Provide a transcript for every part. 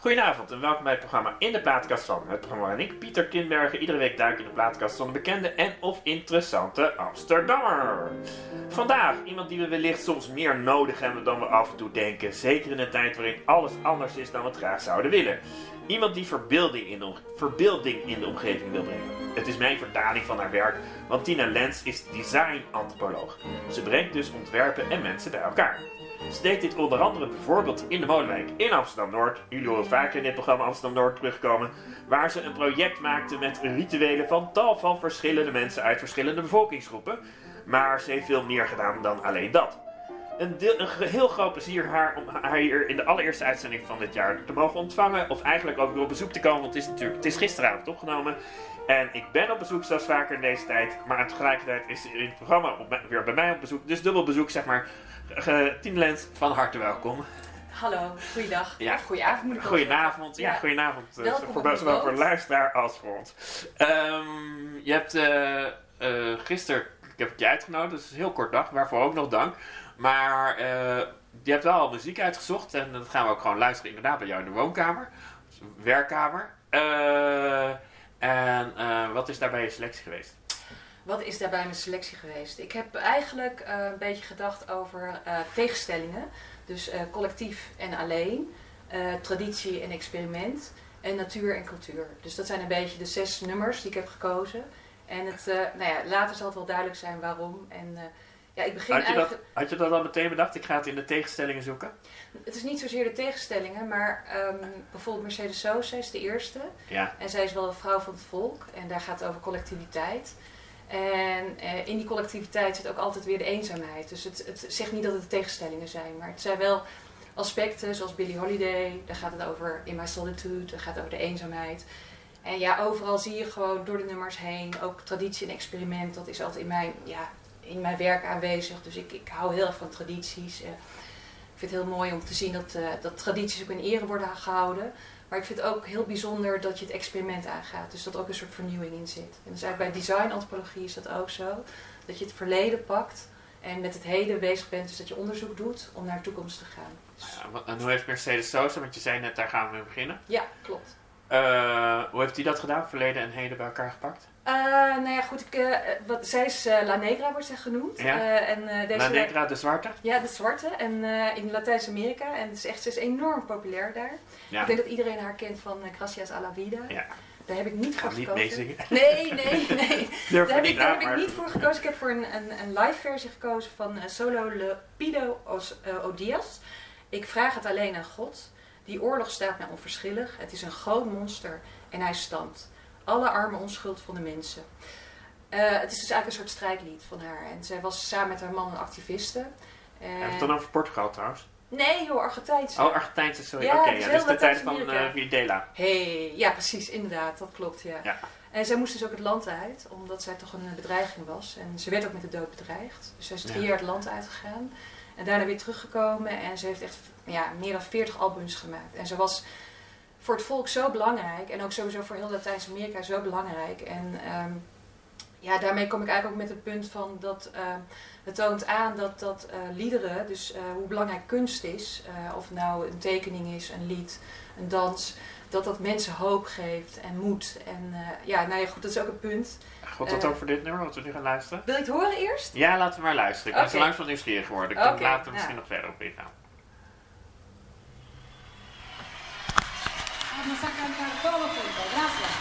Goedenavond en welkom bij het programma In de Plaatkast van. Het programma waarin ik, Pieter Kinbergen, iedere week duik in de plaatkast van een bekende en of interessante Amsterdammer. Vandaag iemand die we wellicht soms meer nodig hebben dan we af en toe denken. Zeker in een tijd waarin alles anders is dan we graag zouden willen. Iemand die verbeelding in, de, verbeelding in de omgeving wil brengen. Het is mijn vertaling van haar werk, want Tina Lens is design-antropoloog. Ze brengt dus ontwerpen en mensen bij elkaar. Deed dit onder andere bijvoorbeeld in de Molenwijk in Amsterdam-Noord. Jullie horen vaker in dit programma Amsterdam-Noord terugkomen. Waar ze een project maakte met rituelen van tal van verschillende mensen uit verschillende bevolkingsgroepen. Maar ze heeft veel meer gedaan dan alleen dat. Een, heel groot plezier haar, om haar hier in de allereerste uitzending van dit jaar te mogen ontvangen. Of eigenlijk ook weer op bezoek te komen, want het is natuurlijk het is gisteravond opgenomen. En ik ben op bezoek zoals vaker in deze tijd. Maar tegelijkertijd is ze in het programma op, weer bij mij op bezoek. Dus dubbel bezoek zeg maar. Ge- Tien Lens, van harte welkom. Hallo, goeiedag. Ja. Of goedenavond moet ik Goedenavond. Ja, Ja. goedenavond. eh, Welkom voor, zowel voor luisteraar als voor ons. Ehm, je hebt eh eh, gisteren, ik heb je uitgenodigd, dus een heel kort dag, waarvoor ook nog dank. Maar eh, je hebt wel al muziek uitgezocht en dat gaan we ook gewoon luisteren inderdaad bij jou in de woonkamer. Dus werkkamer. Eh, en eh, wat is daarbij je selectie geweest? Wat is daarbij mijn selectie geweest? Ik heb eigenlijk eh, een beetje gedacht over eh, tegenstellingen. Dus eh, collectief en alleen, traditie en experiment en natuur en cultuur. Dus dat zijn een beetje de zes nummers die ik heb gekozen. En het, nou ja, later zal het wel duidelijk zijn waarom. En ja, ik begin Had je, eigenlijk... dat, had je dat al meteen bedacht? Ik ga het in de tegenstellingen zoeken. Het is niet zozeer de tegenstellingen, maar ehm, bijvoorbeeld Mercedes Sosa is de eerste. Ja. En zij is wel een vrouw van het volk en daar gaat het over collectiviteit. En eh, in die collectiviteit zit ook altijd weer de eenzaamheid. Dus het, het zegt niet dat het tegenstellingen zijn, maar het zijn wel aspecten zoals Billie Holiday. Daar gaat het over In My Solitude, daar gaat het over de eenzaamheid. En ja, overal zie je gewoon door de nummers heen, ook traditie en experiment, dat is altijd in mijn, ja, in mijn werk aanwezig. Dus ik, ik hou heel erg van tradities. Eh, ik vind het heel mooi om te zien dat, eh, dat tradities ook in ere worden gehouden. Maar ik vind het ook heel bijzonder dat je het experiment aangaat. Dus dat er ook een soort vernieuwing in zit. En dus eigenlijk bij designantropologie is dat ook zo. Dat je het verleden pakt en met het heden bezig bent. Dus dat je onderzoek doet om naar de toekomst te gaan. Dus, Ja, En hoe heeft Mercedes Sosa, want je zei net daar gaan we mee beginnen. ja, klopt. Eh, hoe heeft hij dat gedaan? Verleden en heden bij elkaar gepakt? Eh, nou ja, goed. Ik, eh, wat, zij is La Negra, wordt zij genoemd. Ja. En, deze La Negra, de zwarte? Ja, de zwarte. En in Latijns-Amerika. En het is echt, ze is enorm populair daar. Ja. Ik denk dat iedereen haar kent van Gracias a la Vida. Ja. Daar heb ik niet Ik voor niet gekozen. Nee, nee, nee. Daar heb, ik, daar heb ik niet voor gekozen. Ik heb voor een, een, een live versie gekozen van Solo Lepido Os, Odias. Ik vraag het alleen aan God. Die oorlog staat mij onverschillig. Het is een groot monster en hij stampt. Alle arme onschuld van de mensen. Eh, het is dus eigenlijk een soort strijdlied van haar. En zij was samen met haar man een activiste. Heb je En- het dan over Portugal trouwens? Nee, joh, Argentijnse. Oh, Argentijnse, sorry. Ja, Oké, is ja, heel dus de tijd van eh Videla. Hey, ja, precies, inderdaad, dat klopt, ja. Ja. En zij moest dus ook het land uit, omdat zij toch een bedreiging was. En ze werd ook met de dood bedreigd. Dus zij is drie Ja. jaar het land uitgegaan. En daarna weer teruggekomen. En ze heeft echt ja, meer dan 40 albums gemaakt. En ze was voor het volk zo belangrijk. En ook sowieso voor heel Latijns-Amerika zo belangrijk. En ehm, ja, daarmee kom ik eigenlijk ook met het punt van dat ehm, het toont aan dat, dat eh, liederen, dus eh, hoe belangrijk kunst is, eh, of het nou een tekening is, een lied, een dans, dat dat mensen hoop geeft en moed. En eh, ja, nou ja, goed, dat is ook een punt. God dat Eh. ook voor dit nummer, wat we nu gaan luisteren? Wil je het horen eerst? Ja, laten we maar luisteren. Ik ben Oké. zo langs van nieuwsgierig geworden. Ik kan Oké, later nou. misschien nog verder op ingaan. Vamos a cantar todos juntos. Gracias.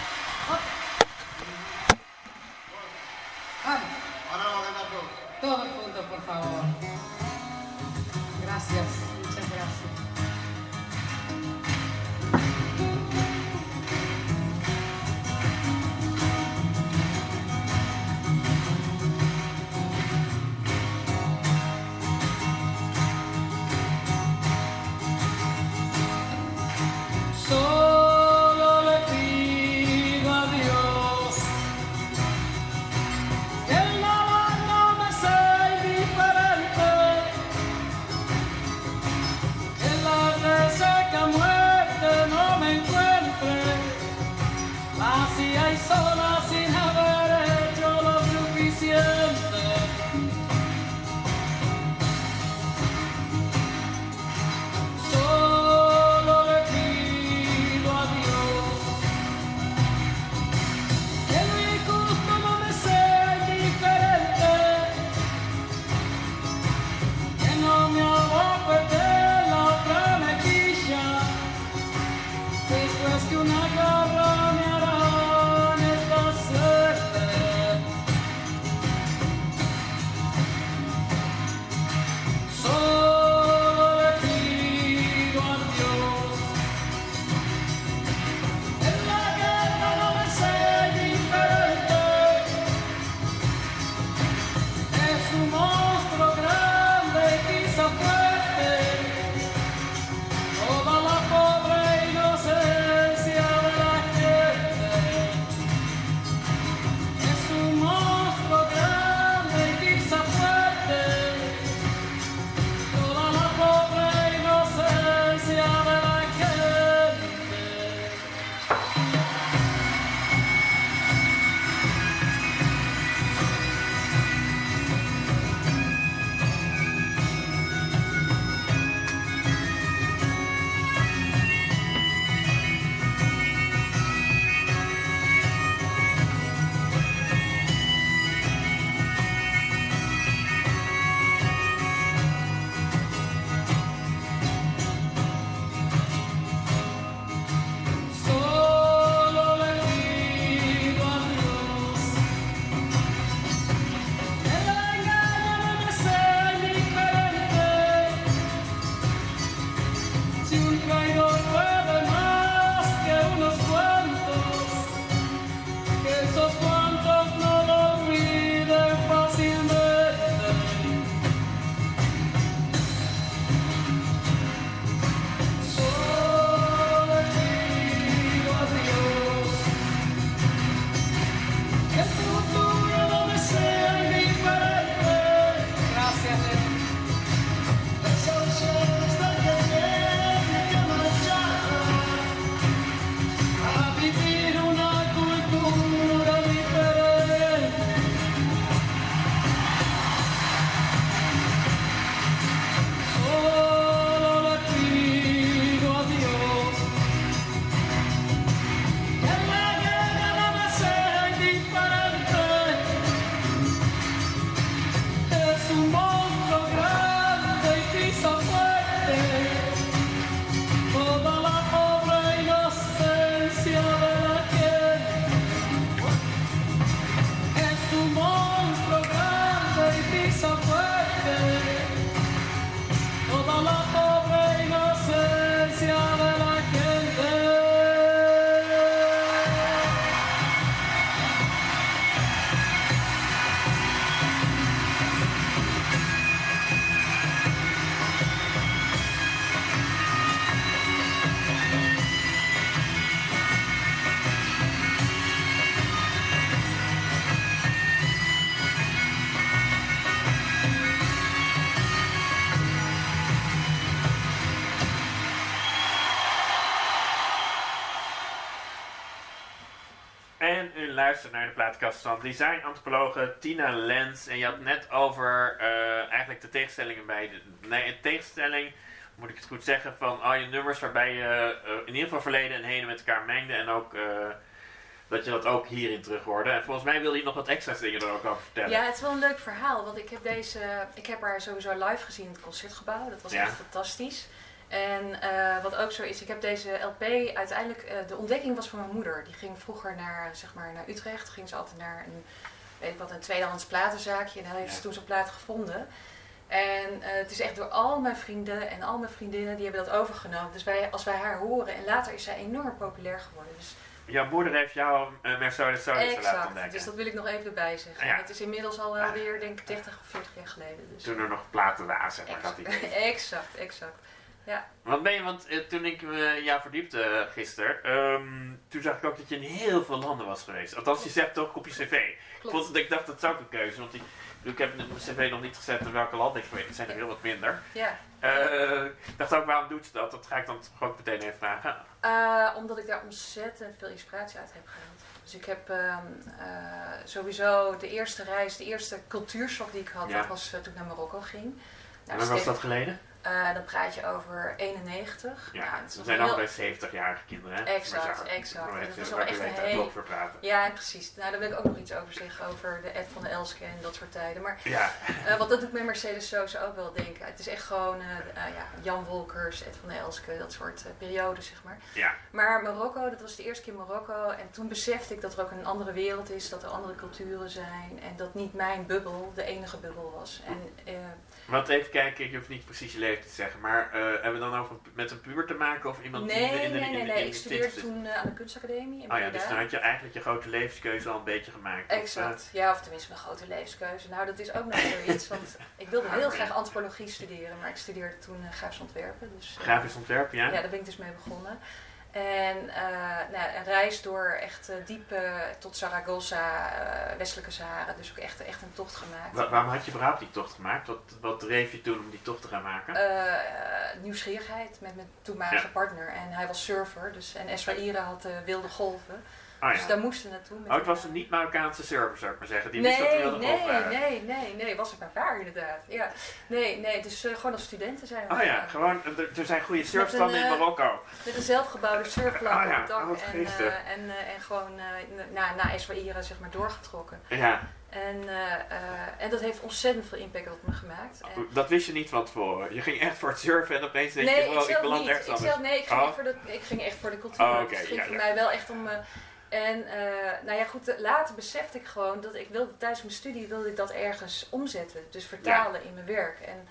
Luistert naar de plaatkast van designantropologe Tina Lens. En je had net over eh, eigenlijk de tegenstellingen bij de... Nee, een tegenstelling, moet ik het goed zeggen, van al je nummers waarbij je eh, in ieder geval verleden en heden met elkaar mengde. En ook eh, dat je dat ook hierin terug hoorde. En volgens mij wilde je nog wat extra dingen er ook over vertellen. Ja, het is wel een leuk verhaal, want ik heb, deze, ik heb haar sowieso live gezien in het Concertgebouw. Dat was Ja. echt fantastisch. En eh, wat ook zo is, ik heb deze LP uiteindelijk, eh, de ontdekking was van mijn moeder. Die ging vroeger naar, zeg maar, naar Utrecht, ging ze altijd naar een, weet ik wat, een tweedehands platenzaakje. En daar heeft ze toen zo'n plaat gevonden. En eh, het is echt door al mijn vrienden en al mijn vriendinnen, die hebben dat overgenomen. Dus wij, als wij haar horen, en later is zij enorm populair geworden. Dus Jouw moeder heeft jou uh, Mercedes Solis laten exact, ontdekken. dus dat wil ik nog even erbij zeggen. Ja. Het is inmiddels al wel weer, denk ik, 30 of 40 jaar geleden. Dus. Toen er nog platen waren, zeg maar. Dat Exact, idee. exact, exact. Want ben je, want eh, toen ik me jou verdiepte eh, gisteren, ehm, toen zag ik ook dat je in heel veel landen was geweest. Althans, je zegt toch op je cv. Ik, vond, ik dacht, dat is ook een keuze, want die, ik heb mijn cv nog niet gezet in welke landen ik geweest ben. Het zijn er heel wat minder. Ja, Eh, ik dacht ook, waarom doet ze dat? Dat ga ik dan ook meteen even vragen. Eh, omdat ik daar ontzettend veel inspiratie uit heb gehaald. Dus ik heb ehm, eh, sowieso de eerste reis, de eerste cultuurshock die ik had, Ja. dat was eh, toen ik naar Marokko ging. En Nou, was dat geleden? Eh, dan praat je over 91. Ja, Nou, we zijn heel- allebei 70-jarige kinderen, hè? Exact, zo, exact. even dat is wel echt een heel- over praten. Ja, precies. Nou, daar wil ik ook nog iets over zeggen, over de Ed van de Elske en dat soort tijden. Maar Ja, Eh, want dat doet me Mercedes Sosa ook wel denken. Het is echt gewoon eh, ja, Jan Wolkers, Ed van der Elske, dat soort periodes, zeg maar. ja. Maar Marokko, dat was de eerste keer Marokko. En toen besefte ik dat er ook een andere wereld is, dat er andere culturen zijn. En dat niet mijn bubbel de enige bubbel was. En eh, Want even kijken, je hoeft niet precies je leeftijd te zeggen, maar eh, hebben we dan over met een puber te maken of iemand nee, die nee, in de, nee, in de, nee, in Ik de studeerde toen eh, aan de kunstacademie in Oh ja, dus dan had je eigenlijk je grote levenskeuze al een beetje gemaakt. of, Exact, ja, of tenminste mijn grote levenskeuze. Nou, dat is ook nog zoiets, want ik wilde heel graag antropologie studeren, maar ik studeerde toen uh, grafisch ontwerpen. Dus, eh, eh, grafisch ontwerp, ja? Ja, daar ben ik dus mee begonnen. En eh, nou, een reis door echt eh, diep tot Zaragoza, eh, westelijke Sahara. Dus ook echt, echt een tocht gemaakt. Wa- waarom had je überhaupt die tocht gemaakt? Wat, wat dreef je toen om die tocht te gaan maken? Nieuwsgierigheid met mijn toenmalige Ja. partner. En hij was surfer. Dus, en Esraïra had wilde golven. Oh Dus daar moesten we naartoe. met Oh, het was een, niet-Marokkaanse server, zou ik maar zeggen. Die wist dat Nee, nee, nee, nee, nee, was het maar waar inderdaad. Ja. Nee, nee, dus eh, gewoon als studenten zijn we Oh ja, gewoon, er, er zijn goede surfstanden een, in eh, Marokko. Met een zelfgebouwde surfplank Oh ja, op het dak. oh, en, eh, en, eh, en gewoon eh, na, na Esraïra zeg maar doorgetrokken. Ja, En, eh, eh, en dat heeft ontzettend veel impact op me gemaakt. En, dat wist je niet van tevoren. Je ging echt voor het surfen en opeens denk je, nee, wow, ik ik beland niet. ergens Ik, anders. nee, ik, ging Oh. echt voor de, ik ging echt voor de cultuur. Oh, dus het ging ja, voor mij wel echt om... en eh, nou ja, goed, later besefte ik gewoon dat ik wilde, tijdens mijn studie wilde ik dat ergens omzetten. Dus vertalen in mijn werk. En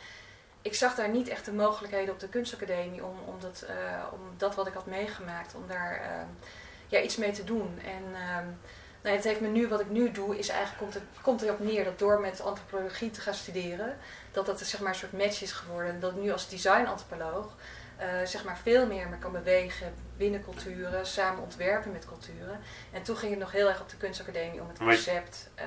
ik zag daar niet echt de mogelijkheden op de kunstacademie om, om, dat, eh, om dat wat ik had meegemaakt, om daar eh, ja, iets mee te doen. En ehm, nou, het heeft me nu, wat ik nu doe, is eigenlijk, komt, het, komt erop neer dat door met antropologie te gaan studeren, dat dat zeg maar een soort match is geworden. En dat nu als designantropoloog eh, zeg maar veel meer me kan bewegen binnen culturen, samen ontwerpen met culturen. En toen ging het nog heel erg op de kunstacademie om het concept, eh,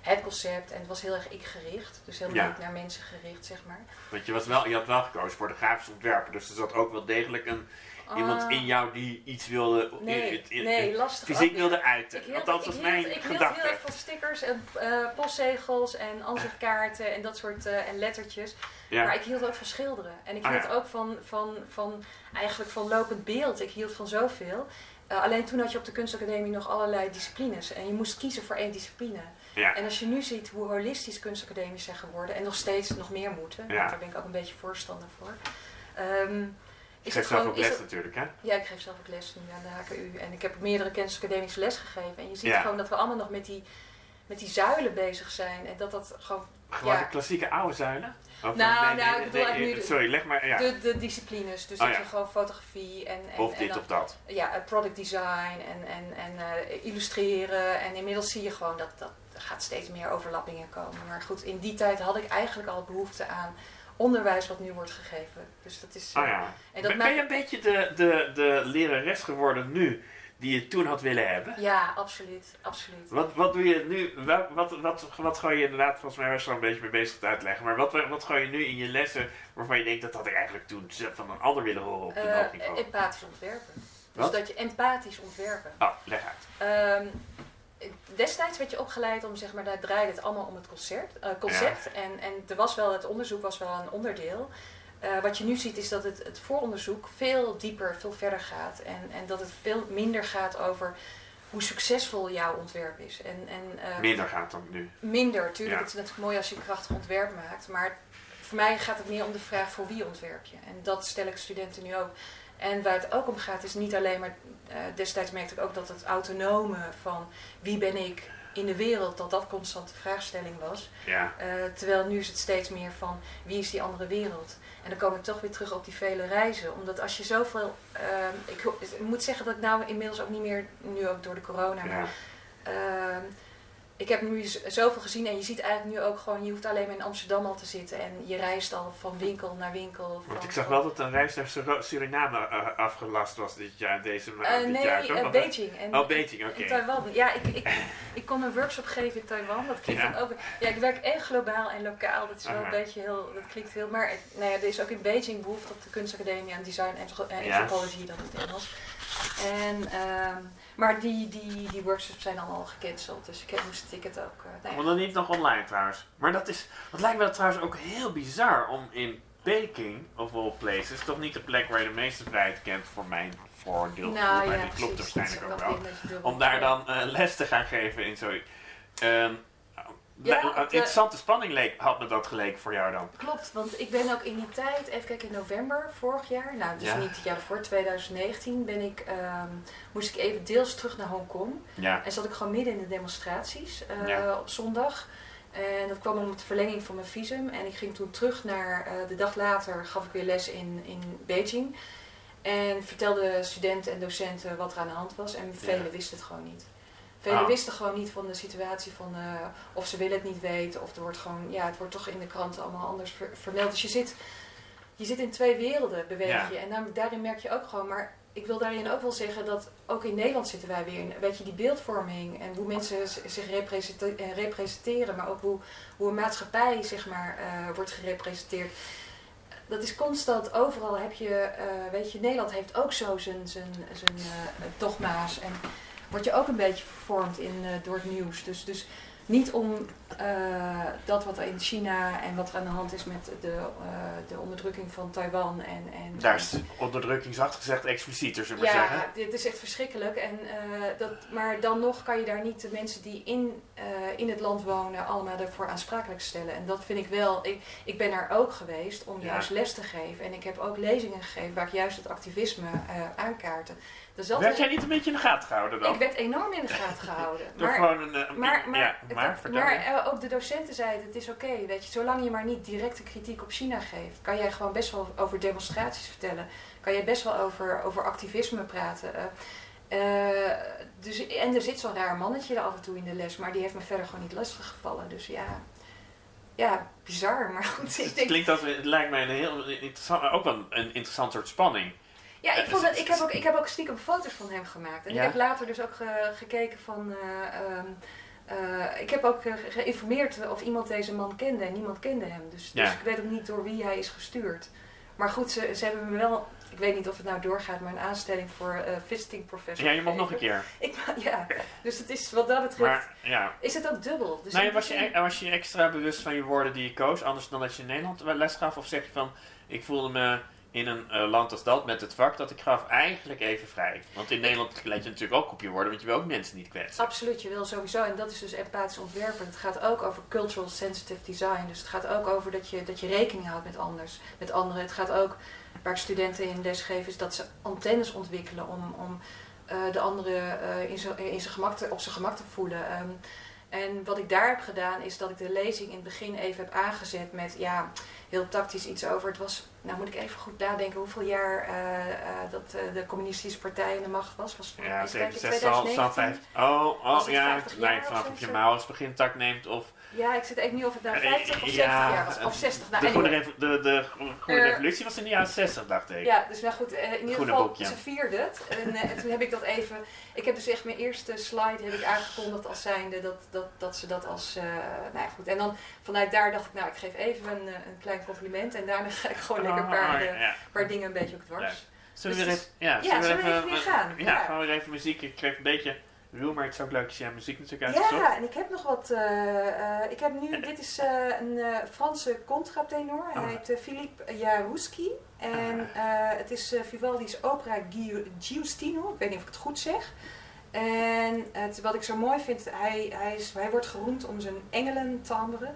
het concept. En het was heel erg ik gericht, dus helemaal Ja. niet naar mensen gericht, zeg maar. Want je, was wel, je had wel gekozen voor de grafisch ontwerper. Dus er zat ook wel degelijk een, iemand Ah, in jou die iets wilde, Nee, in- in- nee, lastig. fysiek wilde uiten. Ik hield, Althans, was mijn ik hield gedachte. heel erg van stickers en eh, postzegels en ansichtkaarten en dat soort en lettertjes. Ja. Maar ik hield ook van schilderen. En ik Ah, hield ja. ook van, van, van eigenlijk van lopend beeld. Ik hield van zoveel. Eh, alleen toen had je op de kunstacademie nog allerlei disciplines. En je moest kiezen voor één discipline. Ja. En als je nu ziet hoe holistisch kunstacademies zijn geworden. En nog steeds nog meer moeten. Ja. Daar ben ik ook een beetje voorstander voor. Ehm, Je geeft zelf ook les het- natuurlijk, hè? ja, ik geef zelf ook les nu aan de HKU. En ik heb meerdere kunstacademische les gegeven. En je ziet gewoon dat we allemaal nog met die, met die zuilen bezig zijn. En dat dat gewoon Gewoon Ja. de klassieke oude zuilen? Of, Nou, nou, ik bedoel nee, nu de- Sorry, leg maar, ja. de, de disciplines. Dus Oh, dat ja. je gewoon fotografie en, en, of en dit dan- of dat. ja, eh, product design en, en, en eh, illustreren. En inmiddels zie je gewoon dat, dat er gaat steeds meer overlappingen komen. Maar goed, in die tijd had ik eigenlijk al behoefte aan onderwijs wat nu wordt gegeven. Dus dat is... eh, Oh ja. En dat ben, je een beetje de, de, de lerares geworden nu die je toen had willen hebben? Ja, absoluut. absoluut. Wat, wat doe je nu? Wat, wat, wat, wat gooi je inderdaad, volgens mij was er al een beetje mee bezig te uitleggen. Maar wat, wat gooi je nu in je lessen waarvan je denkt dat had ik eigenlijk toen van een ander willen horen op een hoog Eh, niveau? empathisch ontwerpen. Dus dat je empathisch ontwerpen. Oh, leg uit. Ehm, destijds werd je opgeleid om, zeg maar, daar draaide het allemaal om het concert, eh, concept. En, en er was wel, het onderzoek was wel een onderdeel. Eh, wat je nu ziet is dat het, het vooronderzoek veel dieper, veel verder gaat. En, en dat het veel minder gaat over hoe succesvol jouw ontwerp is. En, en, eh, Minder gaat dan nu. Minder, tuurlijk. Ja. Het is natuurlijk mooi als je een krachtig ontwerp maakt. Maar voor mij gaat het meer om de vraag voor wie ontwerp je. En dat stel ik studenten nu ook. En waar het ook om gaat is niet alleen maar... eh, destijds merkte ik ook dat het autonome van wie ben ik in de wereld... dat dat constant de vraagstelling was. Ja. Eh, terwijl nu is het steeds meer van wie is die andere wereld. En dan kom ik toch weer terug op die vele reizen. Omdat als je zoveel... eh, ik, moet zeggen dat ik nou inmiddels ook niet meer... Nu ook door de corona... maar ja. Ik heb nu zoveel gezien en je ziet eigenlijk nu ook gewoon, je hoeft alleen maar in Amsterdam al te zitten en je reist al van winkel naar winkel. Want van- ik zag wel dat een reis naar Sur- Suriname eh, afgelast was dit jaar, deze ma- Eh, dit nee, jaar. eh, Want- Beijing. En, Oh, Beijing, oké. Taiwan. Ja, ik, ik, ik kon een workshop geven in Taiwan. Dat klinkt Ja. ook. Ja, ik werk en globaal en lokaal. Dat is wel Aha. een beetje heel. Dat klinkt heel. Maar nou ja, er is ook in Beijing behoefte op de kunstacademie aan design en en Ja. anthropology dan in het Engels. En, ehm, maar die, die, die workshops zijn allemaal gecanceld. Dus ik heb moest het ticket ook. ja. Want dan niet nog online trouwens. Maar dat is, dat lijkt me dat trouwens ook heel bizar om in Peking, of all places, toch niet de plek waar je de meeste vrijheid kent voor mijn voordeel. Nou maar ja, dit klopt waarschijnlijk ook wel. Om daar dan eh, les te gaan geven in zoiets. Ehm, Ja, een eh, interessante spanning leek, had me dat geleken voor jou dan. Klopt, want ik ben ook in die tijd, even kijken, in november vorig jaar, nou dus Ja. niet het jaar voor 2019, ben ik, ehm, moest ik even deels terug naar Hongkong. Ja. En zat ik gewoon midden in de demonstraties eh, Ja. op zondag. En dat kwam om de verlenging van mijn visum. En ik ging toen terug naar, eh, de dag later gaf ik weer les in, in Beijing. En vertelde studenten en docenten wat er aan de hand was. En velen wisten het gewoon niet. Velen Ah. wisten gewoon niet van de situatie van eh, of ze willen het niet weten. Of er wordt gewoon, ja, het wordt toch in de kranten allemaal anders ver- vermeld. Dus je zit, je zit in twee werelden, beweeg Ja. je. En daar- daarin merk je ook gewoon, maar ik wil daarin ook wel zeggen dat ook in Nederland zitten wij weer in. Weet je, die beeldvorming en hoe mensen zich represente- eh, representeren, maar ook hoe, hoe een maatschappij zeg maar, eh, wordt gerepresenteerd. Dat is constant, overal heb je, weet je, Nederland heeft ook zo zijn, zijn, zijn dogma's en word je ook een beetje vervormd in, eh, door het nieuws. Dus, dus niet om eh, dat wat er in China en wat er aan de hand is met de, eh, de onderdrukking van Taiwan en, en Daar is de onderdrukking zacht gezegd explicieter, zullen we ja, zeggen. dit is echt verschrikkelijk. En, dat, maar dan nog kan je daar niet de mensen die in, in het land wonen allemaal ervoor aansprakelijk stellen. En dat vind ik wel. Ik, ik ben daar ook geweest om Ja. juist les te geven. En ik heb ook lezingen gegeven waar ik juist het activisme aankaarten. Dat Werd jij niet een beetje in de gaten gehouden dan? ik werd enorm in de gaten gehouden. Door maar, gewoon een... eh, maar, maar, ja, het- maar, me. eh, ook de docenten zeiden, het is oké, weet je, zolang je maar niet directe kritiek op China geeft, kan jij gewoon best wel over demonstraties vertellen, kan jij best wel over, over activisme praten. eh. Dus, en er zit zo'n raar mannetje af en toe in de les, maar die heeft me verder gewoon niet lastiggevallen. Dus ja, ja, bizar, maar goed, ik Het klinkt als, het lijkt mij een heel interessant, ook wel een interessant soort spanning. Ja, ik, vond het, ik, heb ook, ik heb ook stiekem foto's van hem gemaakt. En Ja? ik heb later dus ook ge- gekeken van... eh, ehm, eh, ik heb ook eh, ge- geïnformeerd of iemand deze man kende en niemand kende hem. Dus, dus ik weet ook niet door wie hij is gestuurd. Maar goed, ze, ze hebben me wel... Ik weet niet of het nou doorgaat, maar een aanstelling voor eh visiting professor Ja, je mag nog een keer. Ik, ja, dus het is wat dat betreft... Maar ja, is het ook dubbel. Dus nou, in was, je, zin- was je extra bewust van je woorden die je koos, anders dan dat je in Nederland les gaf? Of zeg je van, ik voelde me in een eh, land als dat met het vak dat ik gaf eigenlijk even vrij? Want in Nederland let je natuurlijk ook op je woorden, want je wil ook mensen niet kwetsen. Absoluut, je wil sowieso. En dat is dus empathisch ontwerpen. Het gaat ook over cultural sensitive design. Dus het gaat ook over dat je, dat je rekening houdt met anders, met anderen. Het gaat ook, waar ik studenten in les geef, is dat ze antennes ontwikkelen om, om eh, de andere eh, in zijn in zijn gemak op zijn gemak te voelen. Ehm, en wat ik daar heb gedaan, is dat ik de lezing in het begin even heb aangezet met, ja, heel tactisch iets over. Het was, nou moet ik even goed nadenken hoeveel jaar eh, eh, dat eh, de communistische partij in de macht was. was Ja, even kijken, 67, al, 2019? Oh, oh ja, 50 nee, vanaf of je begintak neemt of Ja, ik zit even niet of het nou Eh, 50 of 70 ja, jaar was. Of 60. Nou, de, groene anyway. de, de groene Eh, revolutie was in de jaren 60, dacht ik. Ja, dus nou goed, eh, in ieder Groene geval, boekje. ze vierden het. En, eh, en toen heb ik dat even... Ik heb dus echt mijn eerste slide heb ik aangekondigd als zijnde dat, dat, dat ze dat als... eh, nou ja, goed. En dan vanuit daar dacht ik, nou, ik geef even een, eh, een klein compliment. En daarna ga ik gewoon lekker een paar, Oh, eh, ja. paar dingen een beetje op dwars. Zullen we Dus weer even, ja, zullen we even weer gaan? Ja, Ja. gaan we weer even muziek. Ik kreeg een beetje Roel, maar het is ook leuk als jij muziek natuurlijk uitgezocht. Ja, en ik heb nog wat. eh, eh, ik heb nu, dit is eh, een Franse contratenor. Hij Ah. heet Philippe Jarouski. En eh, het is Vivaldi's opera Giustino. Ik weet niet of ik het goed zeg. En het, wat ik zo mooi vind, hij, hij, is, hij wordt geroemd om zijn engelentimbre.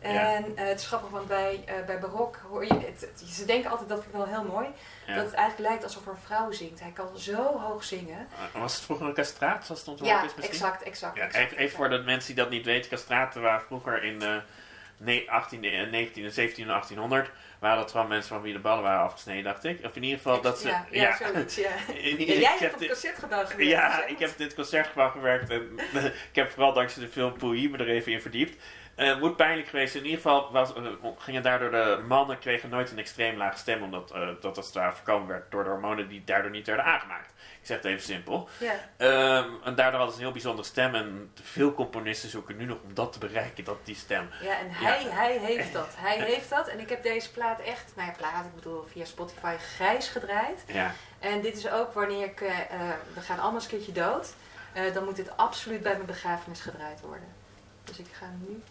En Ja. eh, het is grappig, want bij, eh, bij barok hoor je, het, het- ze denken altijd, dat vind ik wel heel mooi, Ja. dat het eigenlijk lijkt alsof er een vrouw zingt. Hij kan zo hoog zingen. Uh, Was het vroeger een castraat, zoals het ontworpen Ja, is misschien? exact, exact. Ja, exact, even, even voor de mensen die dat niet weten. Castraten waren vroeger in de 18e, en 19e, 17e en 1800. Waren dat gewoon mensen van wie de ballen waren afgesneden, dacht ik. Of in ieder geval dat ze... Ja, ja, zoiets, ja. In- Ja, ik jij heb hebt op het concertgebouw gewerkt. Ja, ik heb in dit concertgebouw gewerkt en ik heb vooral dankzij de film Pouilly me er even in verdiept. Eh, moet pijnlijk geweest. In ieder geval was, eh, gingen daardoor de mannen kregen nooit een extreem lage stem, omdat eh, dat het ware voorkomen werd door de hormonen die daardoor niet werden aangemaakt. Ik zeg het even simpel. Ja. Ehm, en daardoor hadden ze een heel bijzondere stem en veel componisten zoeken nu nog om dat te bereiken, dat die stem. Ja, en hij, hij heeft dat. Hij heeft dat. En ik heb deze plaat echt, nou ja, plaat, ik bedoel via Spotify grijs gedraaid. Ja, En dit is ook wanneer ik, we gaan allemaal een keertje dood. Dan moet dit absoluut bij mijn begrafenis gedraaid worden. Dus ik ga nu.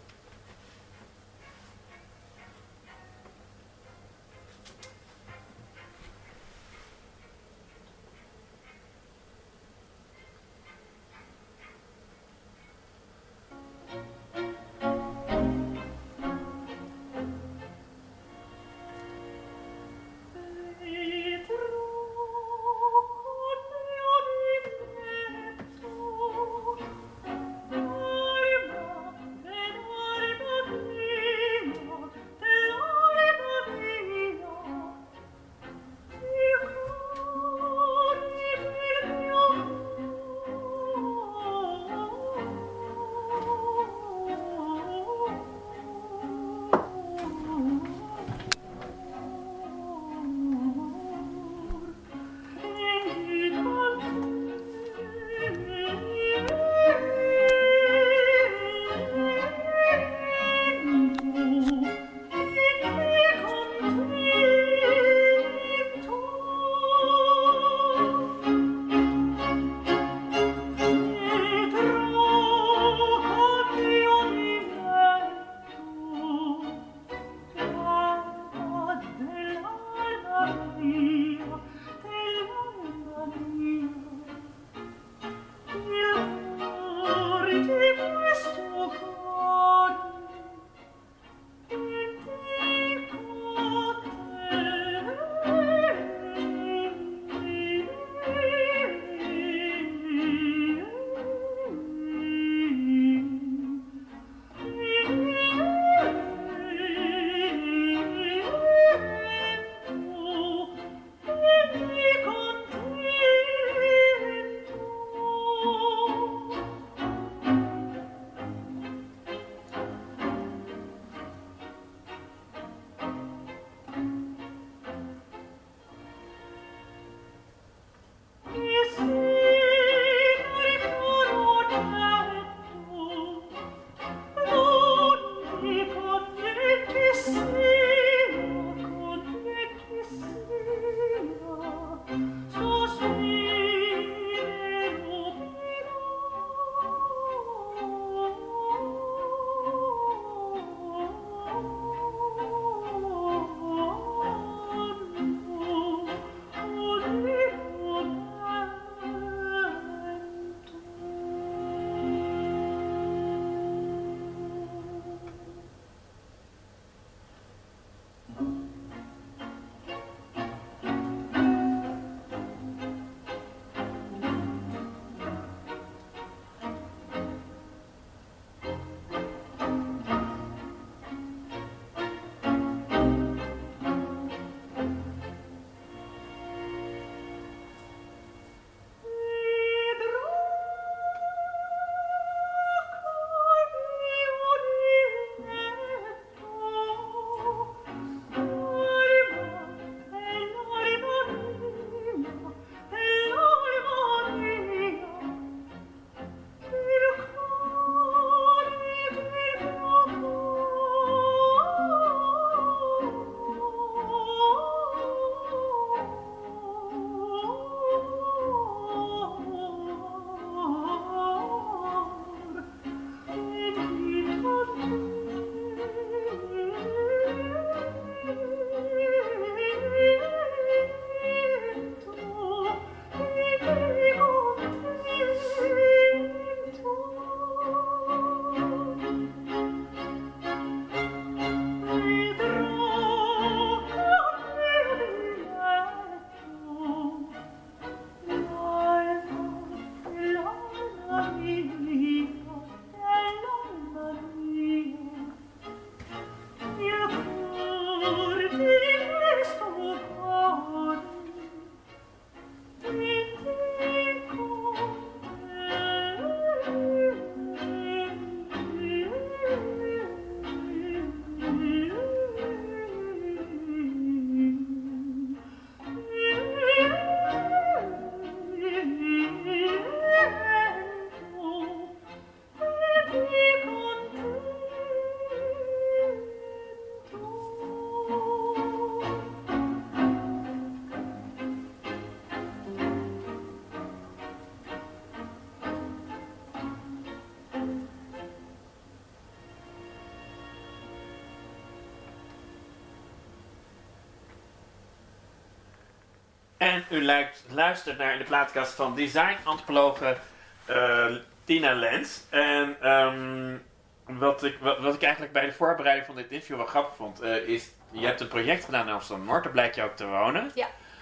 En u luistert naar de plaatkast van design-antropologe eh, Tina Lens. En ehm, wat, ik, wat, wat ik eigenlijk bij de voorbereiding van dit interview wel grappig vond, eh, is... Je hebt een project gedaan in Amsterdam-Noord, daar blijkt je ook te wonen.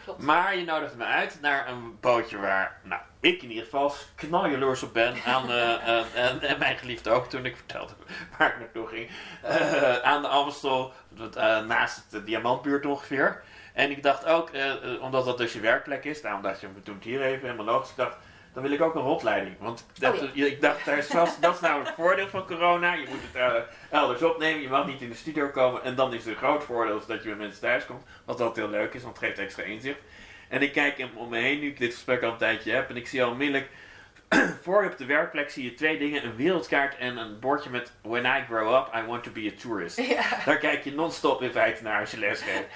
Klopt. Maar je nodigt me uit naar een bootje waar, nou, ik in ieder geval knaljaloers op ben. Aan, eh, en, en, en mijn geliefde ook toen ik vertelde waar ik naartoe ging. Eh, aan de Amstel, eh, naast de Diamantbuurt ongeveer. En ik dacht ook, eh, eh, omdat dat dus je werkplek is, daarom dacht je, we doen het hier even, helemaal logisch. Ik dacht, dan wil ik ook een rondleiding. Want dat, Oh ja. ik dacht, daar is vast, dat is nou het voordeel van corona. Je moet het eh, elders opnemen, je mag niet in de studio komen. En dan is het een groot voordeel dat je bij mensen thuis komt. Wat altijd heel leuk is, want het geeft extra inzicht. En ik kijk om me heen nu ik dit gesprek al een tijdje heb. En ik zie al onmiddellijk, voor je op de werkplek zie je twee dingen. Een wereldkaart en een bordje met When I grow up, I want to be a tourist. Ja. Daar kijk je non-stop in feite naar als je les geeft.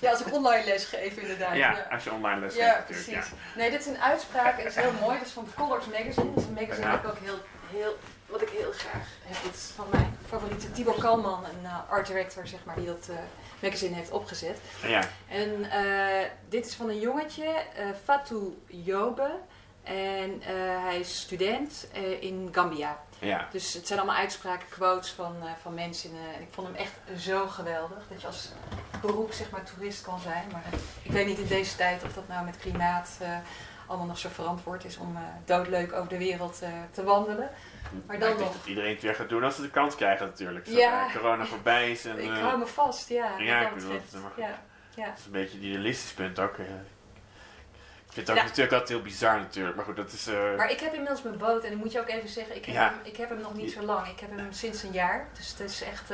ja, als ik online les geef inderdaad. Ja, als je online les geeft Ja, precies. Ja. Nee, dit is een uitspraak. Het is heel mooi. Dat is van Colors Magazine. Dat is een magazine dat ik ook heel, heel, wat ik heel graag heb. Dat is van mijn favoriete Tibor Kalman, een eh, art director, zeg maar, die dat eh, magazine heeft opgezet. Ja. En eh, dit is van een jongetje, eh Fatou Yobe. En eh, hij is student in Gambia. ja. Dus het zijn allemaal uitspraken, quotes van, van mensen. En ik vond hem echt zo geweldig. Dat je als beroep zeg maar toerist kan zijn. Maar ik weet niet in deze tijd of dat nou met klimaat allemaal nog zo verantwoord is om eh, doodleuk over de wereld eh, te wandelen. Maar dan ik denk nog. dat iedereen het weer gaat doen als ze de kans krijgen natuurlijk. Ja. Corona voorbij is. En, Ik eh, hou me vast, ja. ja, ik bedoel, dat ja, ja. Dat is een beetje een idealistisch punt ook. Ik vind het ook Ja. natuurlijk altijd heel bizar natuurlijk. Maar goed, dat is... Maar ik heb inmiddels mijn boot en ik moet je ook even zeggen, ik heb, Ja. hem, ik heb hem nog niet zo lang. Ik heb hem sinds een jaar. Dus het is echt.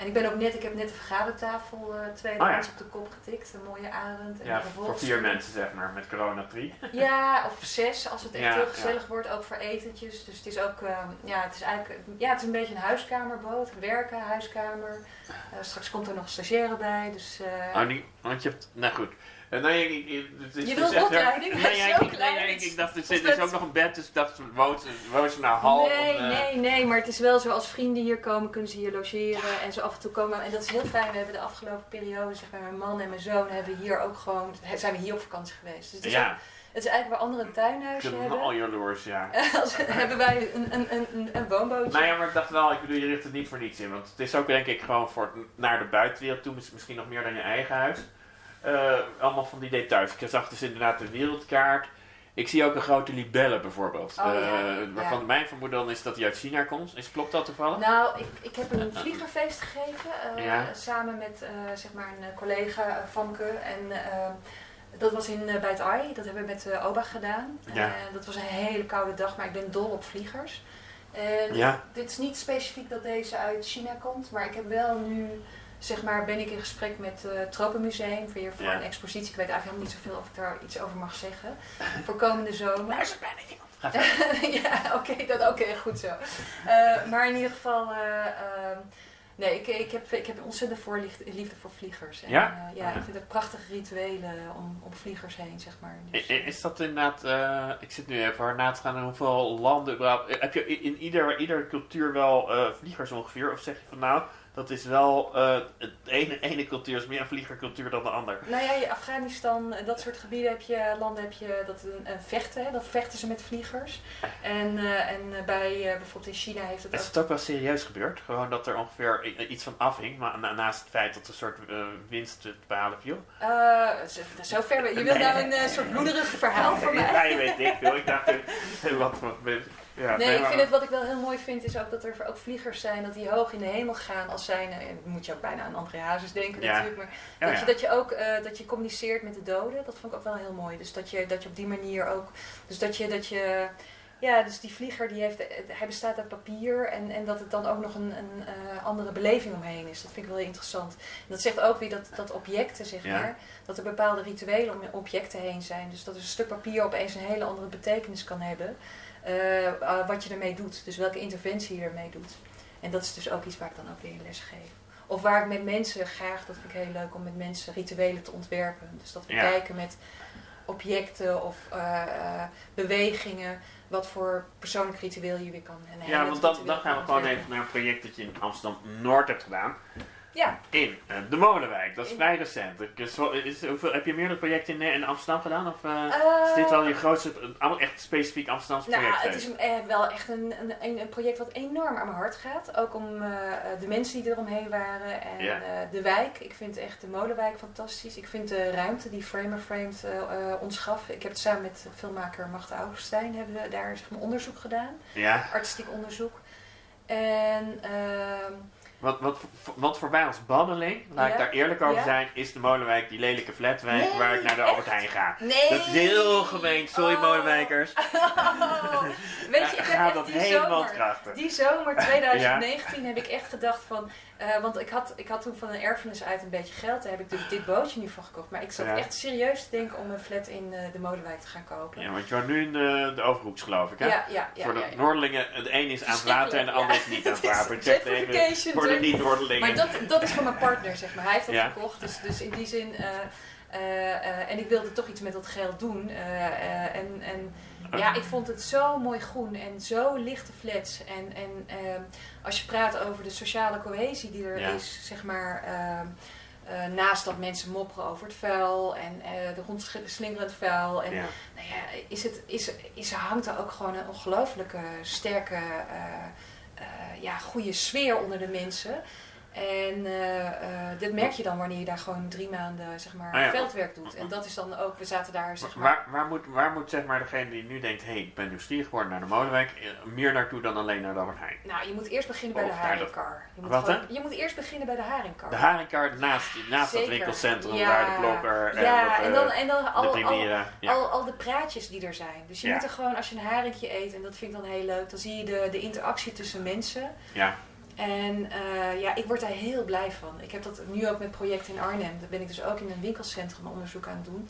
En ik ben ook net, ik heb net de vergadertafel eh tweedehands Oh op de kop getikt. Een mooie arend. En ja, voor vier mensen zeg maar, met corona 3. Ja, of zes als het echt Ja, heel ja. gezellig wordt, ook voor etentjes. Dus het is ook, eh, ja, het is eigenlijk, ja, het is een beetje een huiskamerboot. Werken, huiskamer. Eh, straks komt er nog stagiaire bij, dus... eh, Oh, niet, want je hebt... Nou goed. Nee, ik, ik, het is Je dus wil echt- rondleiding? Nee, is ja, ik, nee, ik, ik dacht, er zit dus met- ook nog een bed, dus ik dacht, woont ze, ze nou half? Nee, eh, nee, nee, maar het is wel zo als vrienden hier komen, kunnen ze hier logeren en zo af en toe komen. En dat is heel fijn. We hebben de afgelopen periode, zeg maar, mijn man en mijn zoon hebben hier ook gewoon, zijn we hier op vakantie geweest. Dus het is, ook- Ja, het is eigenlijk waar anderen een tuinhuisje hebben, knalljaloers, ja. als, hebben wij een, een, een, een, woonbootje. Nou ja, maar ik dacht wel, ik bedoel, je richt het niet voor niets in. Want het is ook denk ik gewoon voor het- naar de buitenwereld toe, mis- misschien nog meer dan je eigen huis. Eh, allemaal van die details. Ik zag dus inderdaad de wereldkaart. Ik zie ook een grote libelle bijvoorbeeld. Oh, ja. Eh, waarvan Ja. mijn vermoeden dan is dat hij uit China komt. Is, klopt dat toevallig? Nou, ik, ik heb een vliegerfeest gegeven, eh, Ja. samen met zeg maar een collega, Famke. En dat was in, bij het AI, dat hebben we met OBA gedaan. Ja. Dat was een hele koude dag, maar ik ben dol op vliegers. En Ja. dit is niet specifiek dat deze uit China komt, maar ik heb wel nu, zeg maar, ben ik in gesprek met het Tropenmuseum weer voor Ja. een expositie. Ik weet eigenlijk helemaal niet zoveel of ik daar iets over mag zeggen. Voor komende zomer. Luister bijna iemand. Ja, oké, dat oké, goed zo. Eh, maar in ieder geval, eh, ehm, nee, ik, ik, heb, ik heb een ontzettende voorliefde liefde voor vliegers. En, Ja? eh, ja, ik vind het prachtige rituelen om, om vliegers heen, zeg maar. Dus, Is dat inderdaad, eh, ik zit nu even hard na te gaan naar hoeveel landen überhaupt. eh, Heb je in ieder, ieder cultuur wel eh, vliegers ongeveer? Of zeg je van nou, dat is wel, het ene, ene cultuur is meer een vliegercultuur dan de ander? Nou ja, in Afghanistan, eh, dat soort gebieden heb je, landen heb je dat een, een vechten, hè, dat vechten ze met vliegers. En, eh, en bij bijvoorbeeld in China heeft het Is ook het ook wel serieus gebeurd? Gewoon dat er ongeveer iets van afhing, maar na- naast het feit dat er een soort winst te behalen viel? Eh, zo, ver. Je wilt nou een soort bloederig verhaal van mij? Ja, je weet ik veel. Ik dacht, wat voor... Ja, Nee, ik vind het wat ik wel heel mooi vind is ook dat er ook vliegers zijn dat die hoog in de hemel gaan als zijn. dan moet je ook bijna aan André Hazes denken Ja. natuurlijk. Maar Ja, dat. Je, dat je ook eh, dat je communiceert met de doden, dat vond ik ook wel heel mooi. Dus dat je, dat je op die manier ook. Dus dat je, dat je ja, dus die vlieger die heeft, eh, hij bestaat uit papier en, en dat het dan ook nog een, een andere beleving omheen is. Dat vind ik wel heel interessant. En dat zegt ook weer dat, dat objecten, zeg Ja. maar, dat er bepaalde rituelen om objecten heen zijn. Dus dat een stuk papier opeens een hele andere betekenis kan hebben. Eh, eh, wat je ermee doet. Dus welke interventie je ermee doet. En dat is dus ook iets waar ik dan ook weer in les geef. Of waar ik met mensen graag, dat vind ik heel leuk om met mensen rituelen te ontwerpen. Dus dat we Ja. kijken met objecten of eh, bewegingen, wat voor persoonlijk ritueel je weer kan. Ja, want dan, dan gaan we gewoon even naar een project dat je in Amsterdam Noord hebt gedaan. Ja, in eh, de Molenwijk. Dat is In- vrij recent. Is, hoeveel, heb je meerdere projecten in, in Amsterdam gedaan? Of eh, Eh, is dit wel je grootste, echt specifiek Amsterdamse Nou, project? het is een- wel echt een, een, een, project wat enorm aan mijn hart gaat. Ook om de mensen die eromheen waren en de wijk. Ik vind echt de Molenwijk fantastisch. Ik vind de ruimte die Framer Framed ons gaf. Ik heb het samen met filmmaker Magda Augustijn hebben we daar zeg maar, onderzoek gedaan. Ja, Artistiek onderzoek. En ehm, wat, wat, wat voor mij als banneling, laat ik daar eerlijk over Ja. zijn, is de Molenwijk die lelijke flatwijk Nee, waar ik naar de? Albert Heijn ga. nee! Dat is heel gemeen, sorry Oh. Molenwijkers. Weet je, ik heb echt dat die helemaal zomer, krachten. Die zomer 2019 heb ik echt gedacht van... eh, want ik had, ik had toen van een erfenis uit een beetje geld. Daar heb ik dus dit bootje nu van gekocht. Maar ik zat Ja. echt serieus te denken om een flat in eh, de Molenwijk te gaan kopen. Ja, want je woont nu in de, de Overhoeks geloof ik hè? ja, ja. ja, voor de. Noordelingen, het een is aan het water en de ander is niet aan het water. Check even gentrification, voor de niet-Noordelingen. Maar dat, dat is van mijn partner, zeg maar. Hij heeft dat gekocht. Dus, dus in die zin... eh, eh, eh, en ik wilde toch iets met dat geld doen. eh, eh, en, en ja, ik vond het zo mooi groen en zo lichte flats. En, en ehm, als je praat over de sociale cohesie die er Ja. is, zeg maar... ehm, eh, naast dat mensen mopperen over het vuil en eh de rondslingerend vuil. En Ja. nou ja, is het, is, is, hangt er ook gewoon een ongelooflijke sterke, eh, eh, ja, goede sfeer onder de mensen. En eh, eh, dit merk je dan wanneer je daar gewoon drie maanden zeg maar, Ah ja. veldwerk doet. En dat is dan ook, we zaten daar zeg maar... Waar, waar, moet, waar moet zeg maar degene die nu denkt, hé, hey, ik ben nieuwsgierig geworden naar de Molenwijk, eh, meer naartoe dan alleen naar de Albert Heijn? Nou, je moet eerst beginnen bij de Of de- haringkar. Je moet, Wat, gewoon- je moet eerst beginnen bij de haringkar. De haringkaart naast, naast dat winkelcentrum Ja. waar de blokker en ja, en dan, en dan de al. Ja. al, al de praatjes die er zijn. Dus je moet er gewoon, als je een haringje eet, en dat vind ik dan heel leuk, dan zie je de, de interactie tussen mensen. ja. En eh, ja, ik word daar heel blij van. Ik heb dat nu ook met projecten in Arnhem. Daar ben ik dus ook in een winkelcentrum onderzoek aan het doen.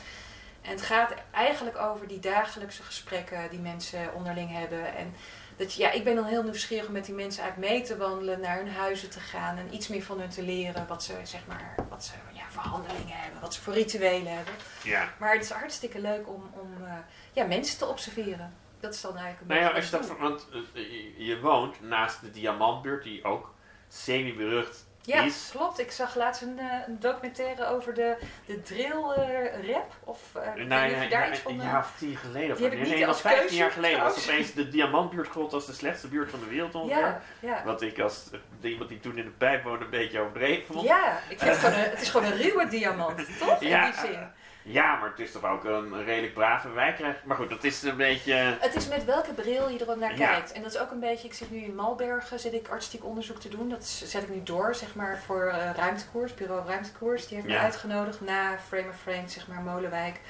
En het gaat eigenlijk over die dagelijkse gesprekken die mensen onderling hebben. En dat, ja, ik ben dan heel nieuwsgierig om met die mensen uit mee te wandelen, naar hun huizen te gaan en iets meer van hun te leren. Wat ze, zeg maar, wat ze ja, voor handelingen hebben, wat ze voor rituelen hebben. ja. Maar het is hartstikke leuk om, om eh, ja, mensen te observeren. Dat is dan eigenlijk een Nou ja, als je dat, want eh, je- je woont naast de Diamantbuurt, die ook semi-berucht Ja, is. klopt. Ik zag laatst een, eh, een documentaire over de, de drill eh, rap. Of weet Nou ja, daar ja, iets van... een eh, jaar of tien geleden. Of Die nee, nee, dat was 15 jaar geleden. was opeens de Diamantbuurt gold als de slechtste buurt van de wereld ongeveer. ja, ja. Wat ik als eh, iemand die toen in de pijp woonde een beetje overdreven vond. ja, ik vind het gewoon een, het is gewoon een ruwe diamant, toch? Ja, In die zin. Ja, maar het is toch ook een redelijk brave wijk. Maar goed, dat is een beetje... Het is met welke bril je er naar Ja. kijkt. En dat is ook een beetje, ik zit nu in Malbergen, zit ik artistiek onderzoek te doen. Dat zet ik nu door, zeg maar, voor eh, ruimtekoers, bureau ruimtekoers. Die heeft me uitgenodigd na Frame of Frame, zeg maar, Molenwijk.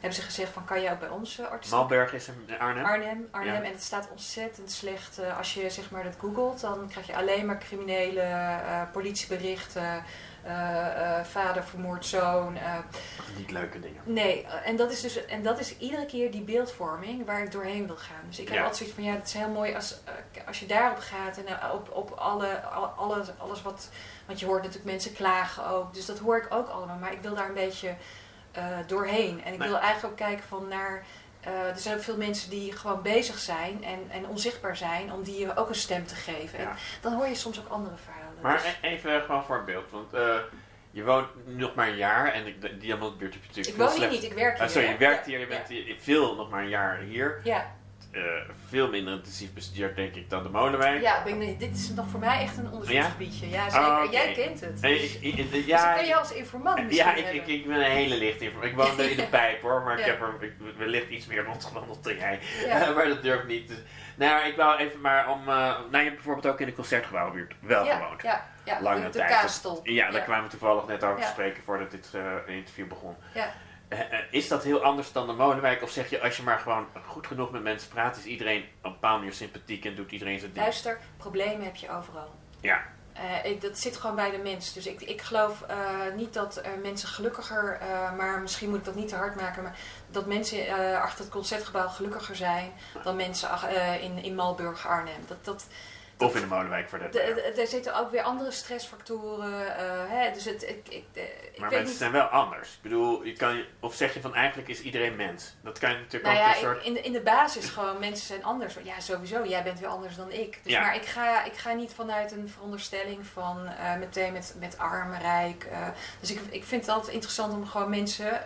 Hebben ze gezegd van, kan je ook bij ons uh, artistiek Malberg is in Arnhem. Arnhem, Arnhem. Ja. En het staat ontzettend slecht. eh, als je zeg maar dat googelt, dan krijg je alleen maar criminele eh, politieberichten. eh, eh, vader vermoord zoon. eh, Niet leuke dingen. nee, eh, en dat, is dus, en dat is iedere keer die beeldvorming waar ik doorheen wil gaan. Dus ik heb Ja. altijd zoiets van, ja, het is heel mooi als, eh, als je daarop gaat en eh, op, op alle, al- alles, alles wat... Want je hoort natuurlijk mensen klagen ook, dus dat hoor ik ook allemaal. Maar ik wil daar een beetje eh, doorheen. En ik wil eigenlijk ook kijken van naar... eh, er zijn ook veel mensen die gewoon bezig zijn en, en onzichtbaar zijn om die ook een stem te geven. Ja. En dan hoor je soms ook andere verhalen. Maar Dus e- even gewoon voor een beeld. Want eh, je woont nog maar een jaar. En ik- de Diamantbuurt heb je natuurlijk ik woon hier slecht- niet, ik werk hier. Ah, sorry, je werkt Ja, hier. Je ja. bent hier veel nog maar een jaar hier. Ja, Eh, veel minder intensief bestudeerd denk ik dan de Molenwijk. ja ik, dit is nog voor mij echt een onderzoeksgebiedje. Ja, zeker. Oh, oké. Jij kent het. Dus, ik, dus ja, kun je als informant misschien ja ik, ik, ik ben een hele lichte informatie. Ik woonde in de pijp hoor, maar ik Ja. heb er ik, wellicht iets meer rondgewandeld dan jij. Ja. maar dat durf ik niet. Dus, nou, ik wou even maar om. eh, nou, je hebt bijvoorbeeld ook in de concertgebouwbuurt wel ja, gewoond. Ja, ja, Lange de, de tijd. Ja, daar kwamen we toevallig net over te Ja. spreken voordat dit eh, interview begon. Ja. Eh, eh, is dat heel anders dan de Molenwijk? Of zeg je, als je maar gewoon goed genoeg met mensen praat, is iedereen op een bepaalde manier sympathiek en doet iedereen zijn ding? Luister, problemen heb je overal. Ja. Eh, ik- dat zit gewoon bij de mens. Dus ik, ik geloof niet dat mensen gelukkiger, maar misschien moet ik dat niet te hard maken, maar dat mensen achter het concertgebouw gelukkiger zijn dan mensen in, in Malburg, Arnhem. Dat, dat, Of in de Molenwijk voor dat. er zitten ook weer andere stressfactoren. eh, hè, dus het, ik, ik, ik Maar mensen zijn wel anders. Ik bedoel, je kan, of zeg je van eigenlijk is iedereen mens. Dat kan je natuurlijk Nou ook ja, een soort... in, de, in de basis gewoon, mensen zijn anders. Ja, sowieso, jij bent weer anders dan ik. Dus, Ja. Maar ik ga, ik ga niet vanuit een veronderstelling van eh, meteen met, met arm, rijk. eh. dus ik, ik vind het altijd interessant om gewoon mensen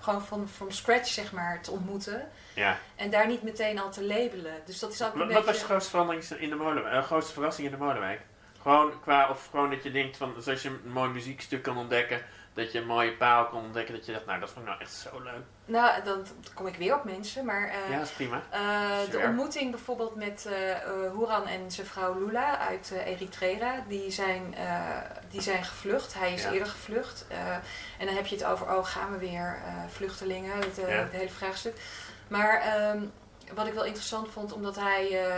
gewoon van from scratch zeg maar te ontmoeten. Ja. En daar niet meteen al te labelen. Dus dat is ook een Wat, beetje... was de grootste verandering in de Molenwijk? eh, grootste verrassing in de Molenwijk? Gewoon qua, of gewoon dat je denkt van, zoals je een mooi muziekstuk kan ontdekken, dat je een mooie paal kan ontdekken, dat je dacht, nou dat vond ik nou echt zo leuk. Nou, dan kom ik weer op mensen, maar... eh, ja, dat is prima. Eh, de ontmoeting bijvoorbeeld met eh, Hoeran en zijn vrouw Lula uit Eritrea, die zijn, die zijn gevlucht. Hij is Ja. eerder gevlucht. En dan heb je het over, oh gaan we weer, vluchtelingen, het, Ja. het hele vraagstuk. Maar ehm, wat ik wel interessant vond, omdat hij eh,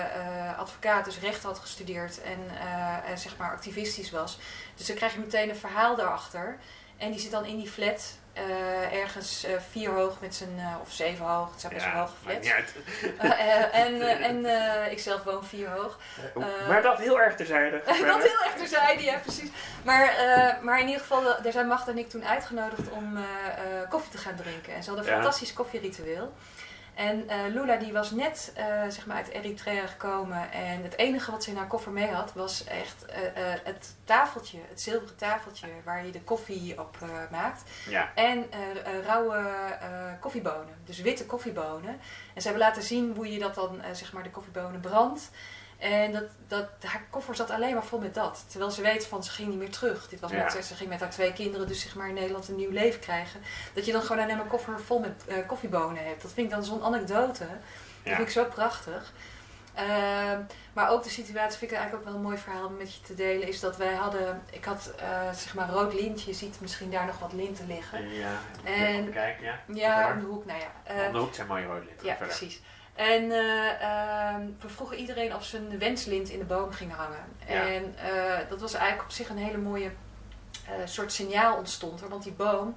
eh, advocaat, dus recht had gestudeerd en eh, eh, zeg maar activistisch was. Dus dan krijg je meteen een verhaal daarachter. En die zit dan in die flat, ergens vier hoog met zijn, of zeven hoog, het zijn best wel hoge flats. en en ik zelf woon vier hoog. Maar dat heel erg terzijde. dat heel erg terzijde, ja precies. Maar, maar in ieder geval, daar zijn Magda en ik toen uitgenodigd om koffie te gaan drinken. En ze hadden een Ja. fantastisch koffieritueel. En eh, Lula die was net eh, zeg maar uit Eritrea gekomen. En het enige wat ze in haar koffer mee had was echt eh, het tafeltje, het zilveren tafeltje waar je de koffie op maakt. Ja, En rauwe koffiebonen, dus witte koffiebonen. En ze hebben laten zien hoe je dat dan, zeg maar, de koffiebonen brandt. En dat, dat, haar koffer zat alleen maar vol met dat. Terwijl ze weet van, ze ging niet meer terug. Dit was Ja. met, ze ging met haar twee kinderen dus zeg maar in Nederland een nieuw leven krijgen. Dat je dan gewoon alleen maar koffer vol met eh, koffiebonen hebt. Dat vind ik dan zo'n anekdote. Dat vind ik zo prachtig. Ehm, maar ook de situatie vind ik eigenlijk ook wel een mooi verhaal om met je te delen. Is dat wij hadden, ik had eh, zeg maar rood lint. Je ziet misschien daar nog wat linten liggen. Ja, En- kijk, ja. Ja, om de hoek, nou ja. eh, Om de hoek zijn mooie rode linten. ja, Verder. precies. En eh, ehm, we vroegen iedereen of ze een wenslint in de boom ging hangen. Ja. En eh, dat was eigenlijk op zich een hele mooie eh, soort signaal ontstond er. Want die boom,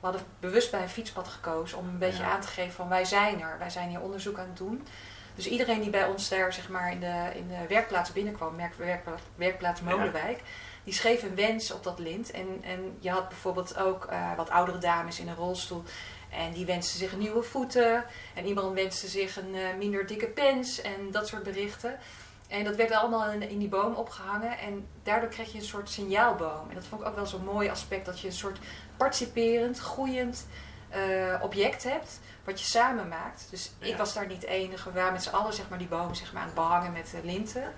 we hadden bewust bij een fietspad gekozen om een beetje Ja. aan te geven van wij zijn er. Wij zijn hier onderzoek aan het doen. Dus iedereen die bij ons daar zeg maar in de, in de werkplaats binnenkwam, werk, werk, werkplaats Molenwijk, die schreef een wens op dat lint. En, en je had bijvoorbeeld ook wat oudere dames in een rolstoel. En die wensten zich nieuwe voeten. En iemand wenste zich een eh, minder dikke pens. En dat soort berichten. En dat werd allemaal in, in die boom opgehangen. En daardoor kreeg je een soort signaalboom. En dat vond ik ook wel zo'n mooi aspect. Dat je een soort participerend, groeiend eh, object hebt. Wat je samen maakt. Dus ik was daar niet de enige. We waren met z'n allen zeg maar, die boom zeg maar, aan het behangen met eh, linten.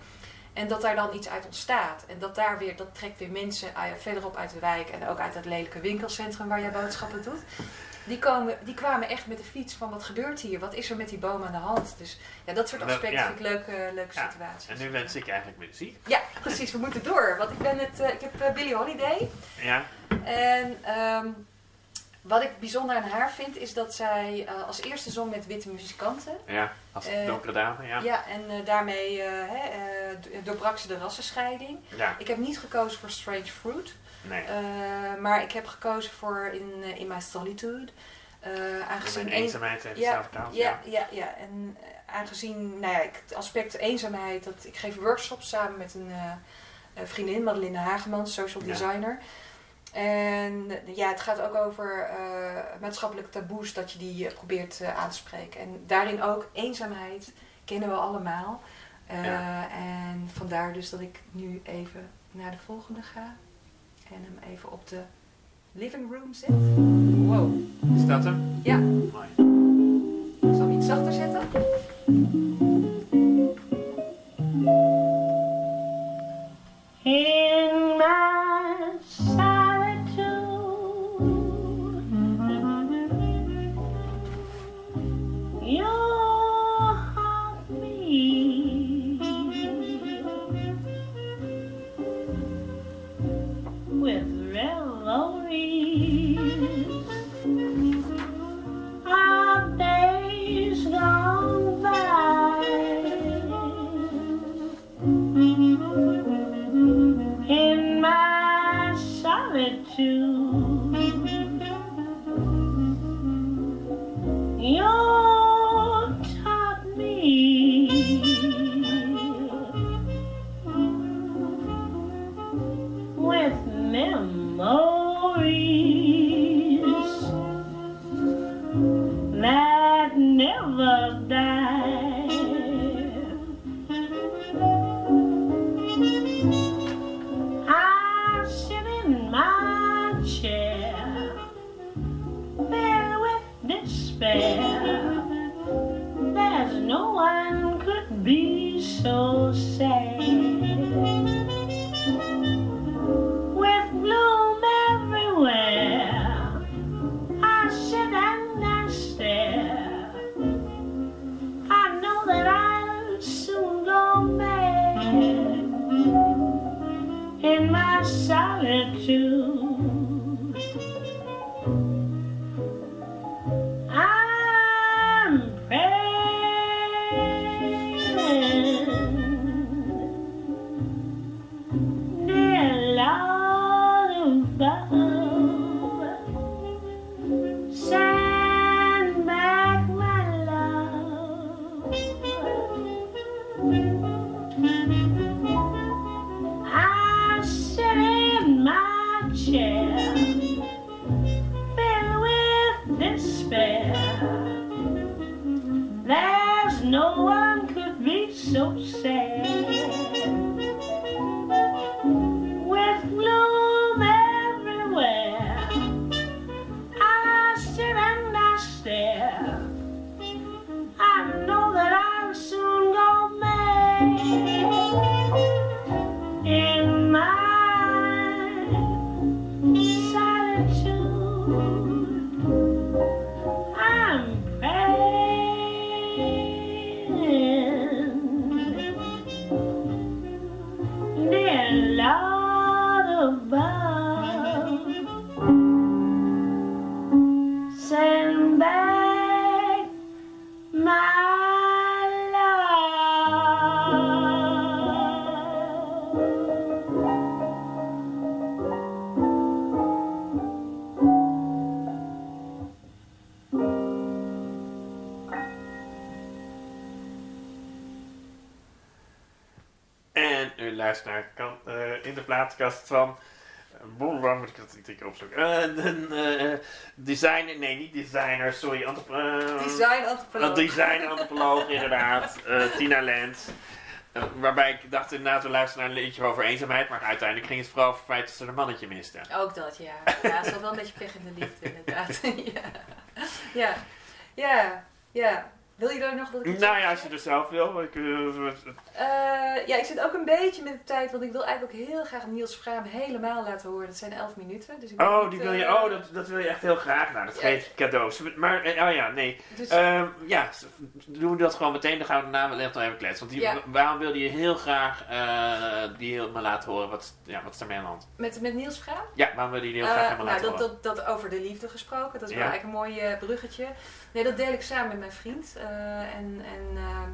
En dat daar dan iets uit ontstaat. En dat daar weer, dat trekt weer mensen uh, verderop uit de wijk. En ook uit het lelijke winkelcentrum waar jij boodschappen doet. Die, komen, die kwamen echt met de fiets van wat gebeurt hier? Wat is er met die boom aan de hand? Dus ja, dat soort aspecten ja. vind ik leuke, leuke Ja, situaties. En nu wens ik eigenlijk muziek. Ja, precies. We moeten door. Want ik, ben het, eh, ik heb eh, Billie Holiday. Ja, En ehm, wat ik bijzonder aan haar vind, is dat zij eh, als eerste zong met witte muzikanten. ja. Als donkere dame, ja. Ja, en daarmee doorbrak ze de rassenscheiding. Ja, Ik heb niet gekozen voor Strange Fruit. nee. eh, maar ik heb gekozen voor In, eh, in My Solitude. Eh, aangezien Mijn een- eenzaamheid heeft Ja, zelf vertaald. ja, ja, ja. En eh, aangezien nou ja, ik, het aspect eenzaamheid, dat, ik geef workshops samen met een eh, eh, vriendin, Madeline Hagemans, social Ja. designer. En eh, ja, het gaat ook over eh, maatschappelijke taboes, dat je die eh, probeert eh, aan te spreken. En daarin ook eenzaamheid kennen we allemaal. Eh, Ja. En vandaar dus dat ik nu even naar de volgende ga. En hem even op de living room zet. Wow. Is dat hem? Ja. Mooi. Ik zal hem iets zachter zetten. In much. Naar kan, eh, in de plaatkast van. eh, boem, waar moet ik dat niet keer opzoeken? Eh, een eh, designer, nee, niet designer, sorry. antropo- eh, Design Een antropoloog. design-antropoloog, inderdaad. eh, Tina Lent. Eh, waarbij ik dacht inderdaad, we luisteren naar een liedje over eenzaamheid. Maar uiteindelijk ging het vooral over het feit dat ze een mannetje miste. Ook dat, ja. Ja, ze had wel een beetje pech in de liefde, inderdaad. ja. ja. Ja, ja. Wil je daar nog dat ik Nou ja, als je er zelf wil. Ik, eh, Eh, ja, ik zit ook een beetje met de tijd, want ik wil eigenlijk ook heel graag Niels Fraam helemaal laten horen. Dat zijn elf minuten. Dus ik oh, niet, die wil je, eh, oh dat, dat wil je echt heel graag. Nou, dat Ja. geef je cadeaus. Maar, oh ja, nee. Dus, Ehm, ja, doen we dat gewoon meteen. Dan gaan we daarna wel echt nog even kletsen. Want die, Ja. waarom wilde je heel graag eh, die helemaal laten horen? Wat, ja, wat is er mee aan de hand? met, met Niels Fraam? Ja, waarom wil je die heel graag Eh, helemaal nou, laten dat, horen? dat, dat over de liefde gesproken, dat is Ja. wel eigenlijk een mooi bruggetje. Nee, dat deel ik samen met mijn vriend. eh, en en ehm,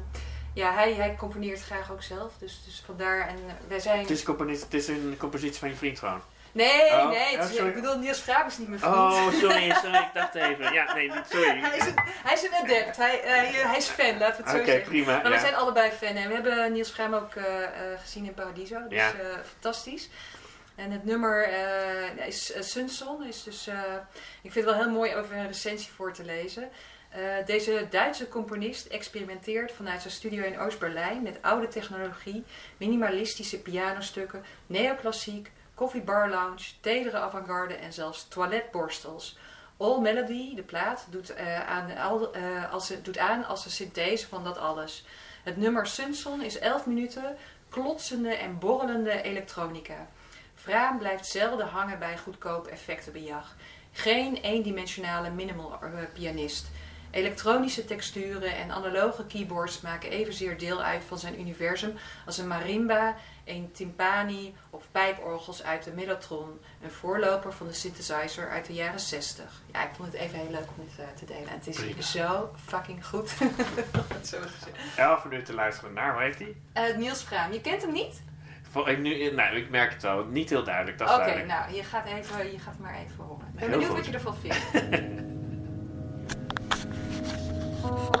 ja, hij, hij componeert graag ook zelf. Dus, dus vandaar. En eh, wij zijn. Het is, een compositie, het is een compositie van je vriend gewoon. Nee, Oh, nee. het is- oh, ik bedoel, Niels Fraam is niet mijn vriend. Oh, sorry, sorry. Ik dacht even. Ja, nee, sorry. hij, is een, hij is een adept. Hij, eh, hij is fan, laten we het zo zeggen. prima. Maar we ja. zijn allebei fan. En we hebben Niels Fraam ook eh, eh, gezien in Paradiso. Dus Ja. eh, fantastisch. En het nummer eh, is uh, Sunson. Is dus, eh, ik vind het wel heel mooi over een recensie voor te lezen. Eh, deze Duitse componist experimenteert vanuit zijn studio in Oost-Berlijn met oude technologie, minimalistische pianostukken, neoclassiek, koffiebar lounge, tedere avant-garde en zelfs toiletborstels. All Melody, de plaat, doet, eh, aan, al, eh, als, doet aan als een synthese van dat alles. Het nummer Sunson is 11 minuten klotsende en borrelende elektronica. Vraam blijft zelden hangen bij goedkoop effectenbejag. Geen eendimensionale minimal eh, pianist. Elektronische texturen en analoge keyboards maken evenzeer deel uit van zijn universum als een marimba, een timpani of pijporgels uit de Mellotron, een voorloper van de synthesizer uit de jaren 60. Ja, ik vond het even heel leuk om dit eh, te delen. En het is Prima. zo fucking goed. Zo. 11 minuten luisteren naar, hoe heet die? Eh, Niels Vraam, je kent hem niet? Ik, nu, nou, ik merk het wel. Niet heel duidelijk, Oké, nou, je gaat, even, je gaat maar even horen. Ik ben Heel benieuwd goed. wat je ervan vindt.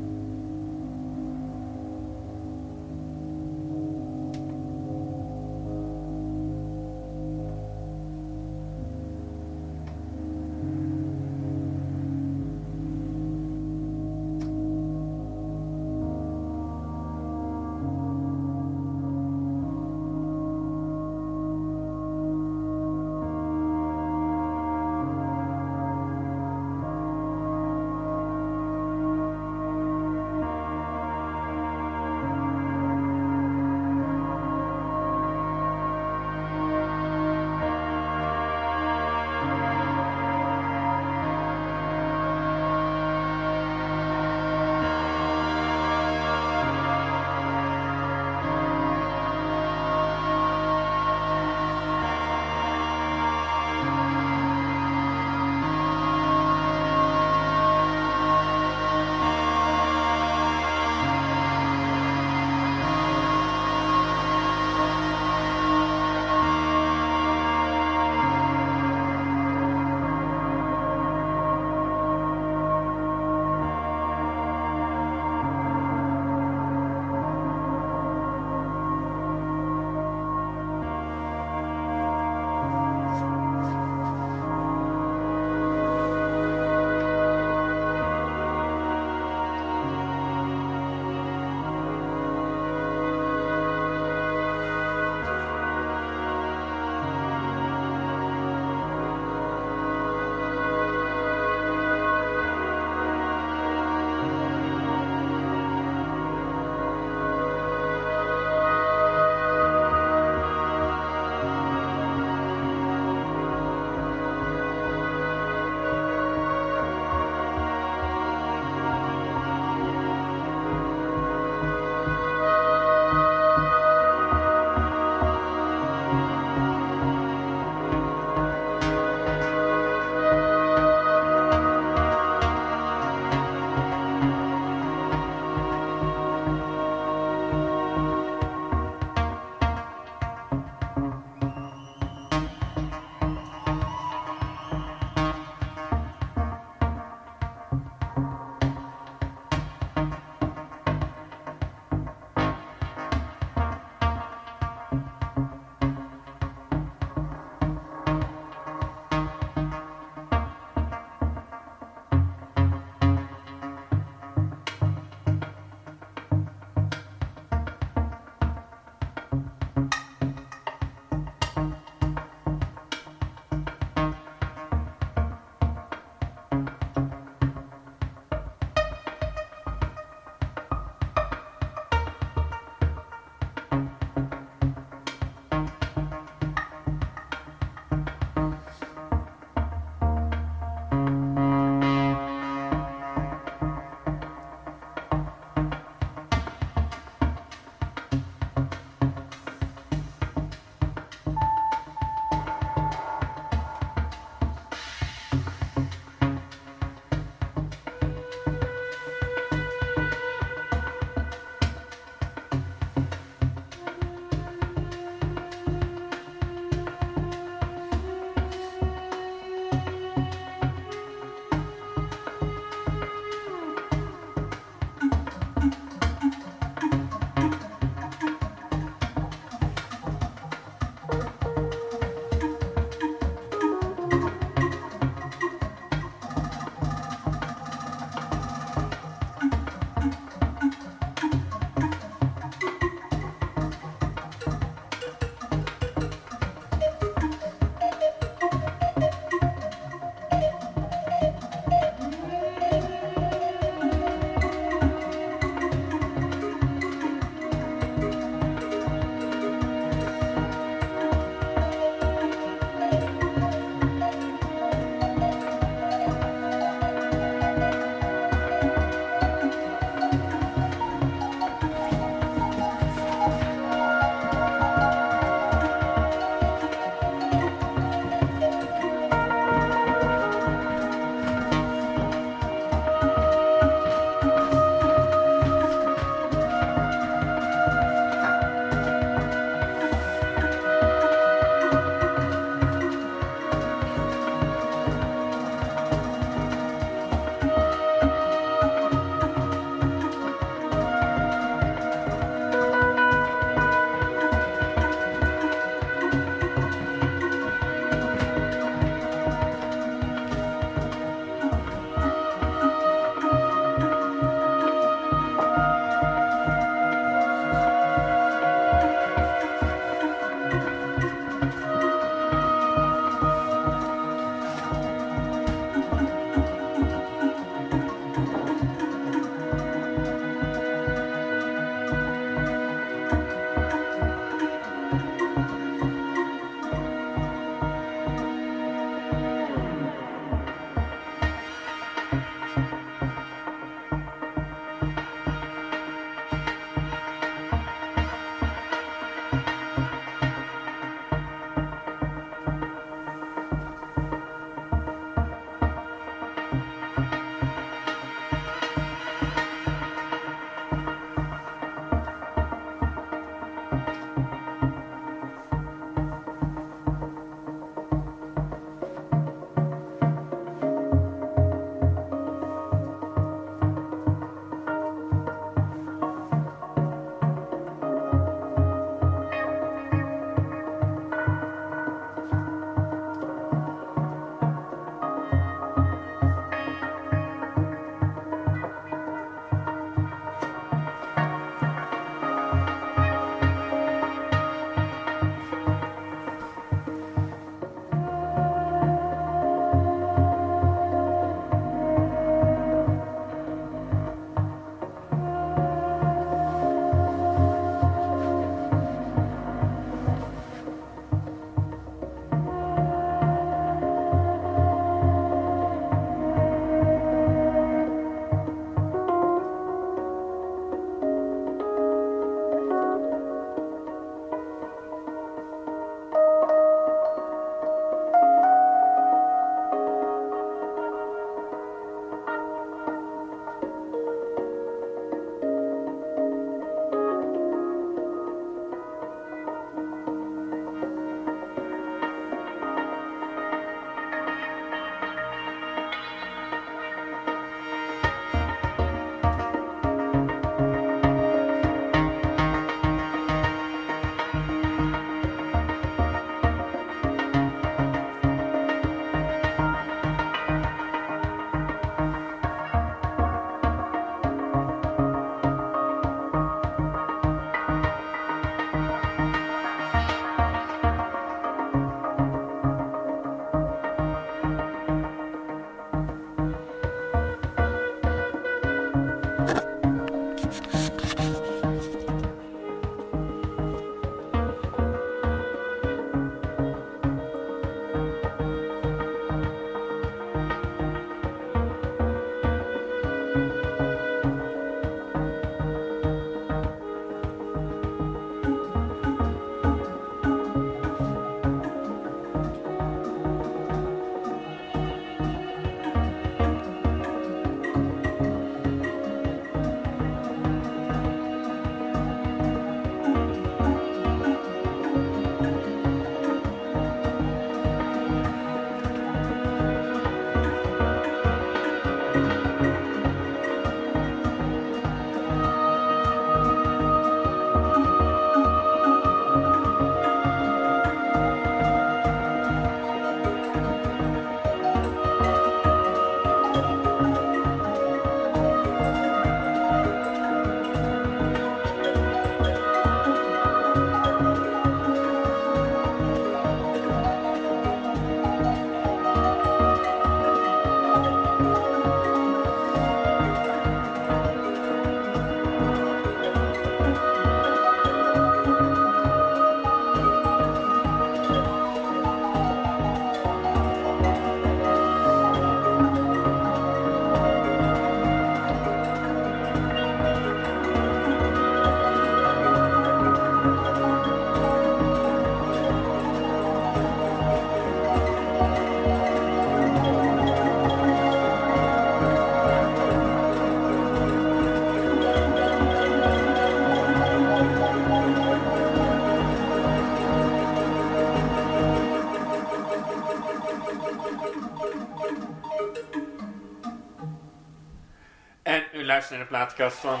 En u luistert naar de plaatkast van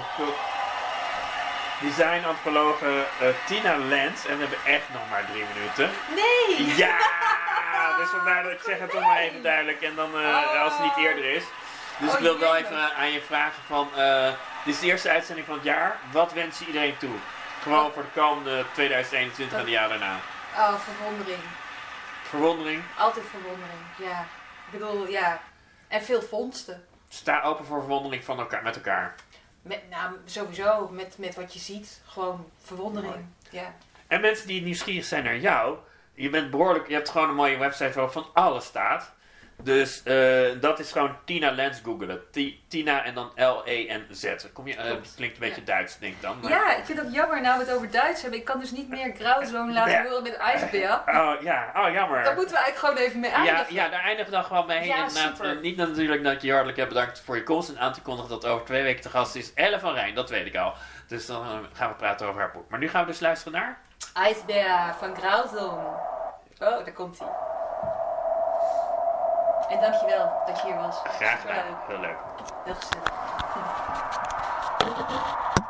design-antropologe eh, Tina Lens. En we hebben echt nog maar drie minuten. Nee! Ja! Dus vandaar dat ik zeg het toch maar even duidelijk. En dan eh, als het niet eerder is. Dus Oh, ik wil wel even aan je vragen van... eh, dit is de eerste uitzending van het jaar. Wat wens je iedereen toe? Gewoon voor de komende 2021 en de jaar daarna. Oh, verwondering. Verwondering. Altijd verwondering, ja. Ik bedoel, ja. En veel vondsten. Sta open voor verwondering van elkaar, met elkaar. Met, nou, sowieso, met, met wat je ziet. Gewoon verwondering. Ja. En mensen die nieuwsgierig zijn naar jou, je bent behoorlijk, je hebt gewoon een mooie website waarop van alles staat. Dus eh, dat is gewoon Tina Lens googelen. Ti- Tina en dan L-E-N-Z. Kom je, eh, Klopt. klinkt een beetje Ja. Duits, denk ik dan. maar- ja, ik vind dat jammer nou we het over Duits hebben. Ik kan dus niet meer Grauzone laten Ja. horen met ijsbeer. Oh ja, oh jammer. Daar moeten we eigenlijk gewoon even mee Ja, eindigen. ja, daar eindigen we dan gewoon mee. Ja, Inderdaad, super. eh, niet natuurlijk dat ik je hartelijk heb bedankt voor je komst en aan te kondigen dat over twee weken te gast is Elle van Rijn, dat weet ik al. Dus dan eh, gaan we praten over haar boek. Maar nu gaan we dus luisteren naar... IJsbeer van Grauzone. Oh, daar komt hij. En dankjewel dat je hier was. Graag gedaan, heel leuk. Heel gezellig.